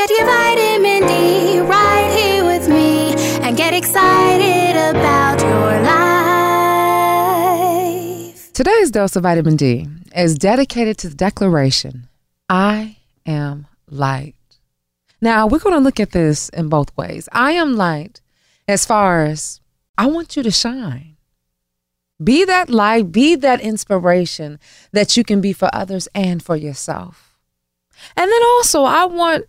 Get your vitamin D right here with me and get excited about your life. Today's dose of vitamin D is dedicated to the declaration I am light. Now, we're going to look at this in both ways. I am light as far as I want you to shine. Be that light, be that inspiration that you can be for others and for yourself. And then also, I want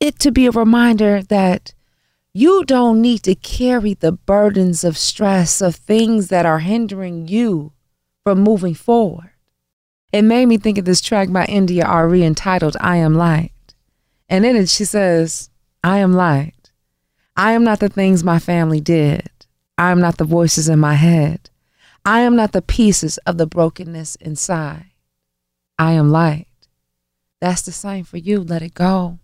it to be a reminder that you don't need to carry the burdens of stress, of things that are hindering you from moving forward. It made me think of this track by India Arie entitled I Am Light. And in it, she says, I am light. I am not the things my family did. I am not the voices in my head. I am not the pieces of the brokenness inside. I am light. That's the same for you. Let it go.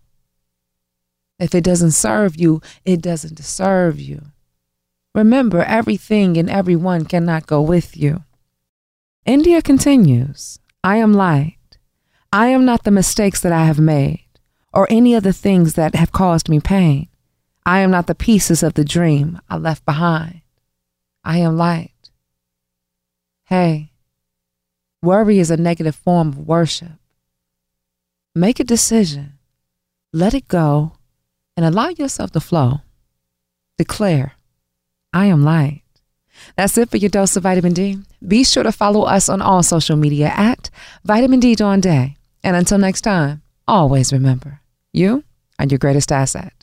If it doesn't serve you, it doesn't deserve you. Remember, everything and everyone cannot go with you. India continues I am light. I am not the mistakes that I have made or any of the things that have caused me pain. I am not the pieces of the dream I left behind. I am light. Hey, worry is a negative form of worship. Make a decision, let it go, and allow yourself to flow. Declare, I am light. That's it for your dose of vitamin D. Be sure to follow us on all social media at Vitamin D Dawn Day. And until next time, always remember, you are your greatest asset.